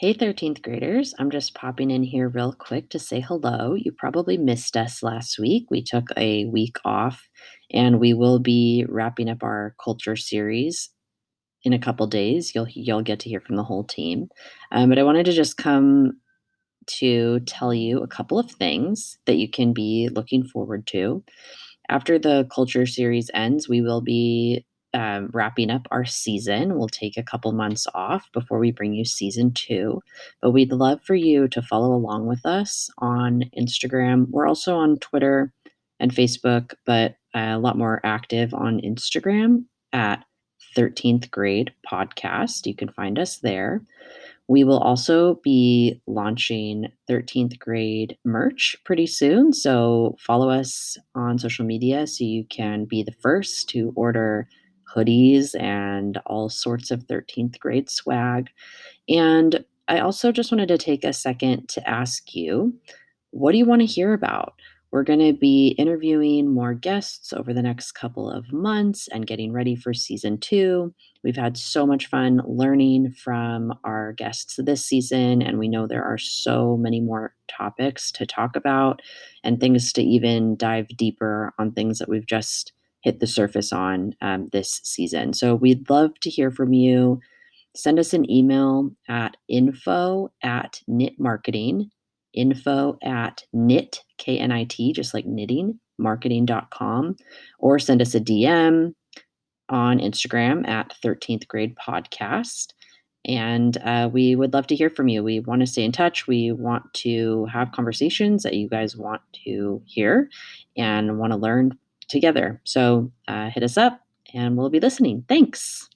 Hey, 13th graders. I'm just popping in here real quick to say hello. You probably missed us last week. We took a week off and we will be wrapping up our culture series in a couple days. You'll you'll get to hear from the whole team. Um, but I wanted to just come to tell you a couple of things that you can be looking forward to. After the culture series ends, we will be um, wrapping up our season. We'll take a couple months off before we bring you season two. But we'd love for you to follow along with us on Instagram. We're also on Twitter and Facebook, but a lot more active on Instagram at 13th grade podcast. You can find us there. We will also be launching 13th grade merch pretty soon. So follow us on social media so you can be the first to order hoodies and all sorts of 13th grade swag. And I also just wanted to take a second to ask you what do you want to hear about? We're going to be interviewing more guests over the next couple of months and getting ready for season two. We've had so much fun learning from our guests this season, and we know there are so many more topics to talk about and things to even dive deeper on things that we've just hit the surface on um, this season. So we'd love to hear from you. Send us an email at info at knit marketing info at knit, K N I T, just like knitting, marketing.com, or send us a DM on Instagram at 13th grade podcast. And uh, we would love to hear from you. We want to stay in touch. We want to have conversations that you guys want to hear and want to learn together. So uh, hit us up and we'll be listening. Thanks.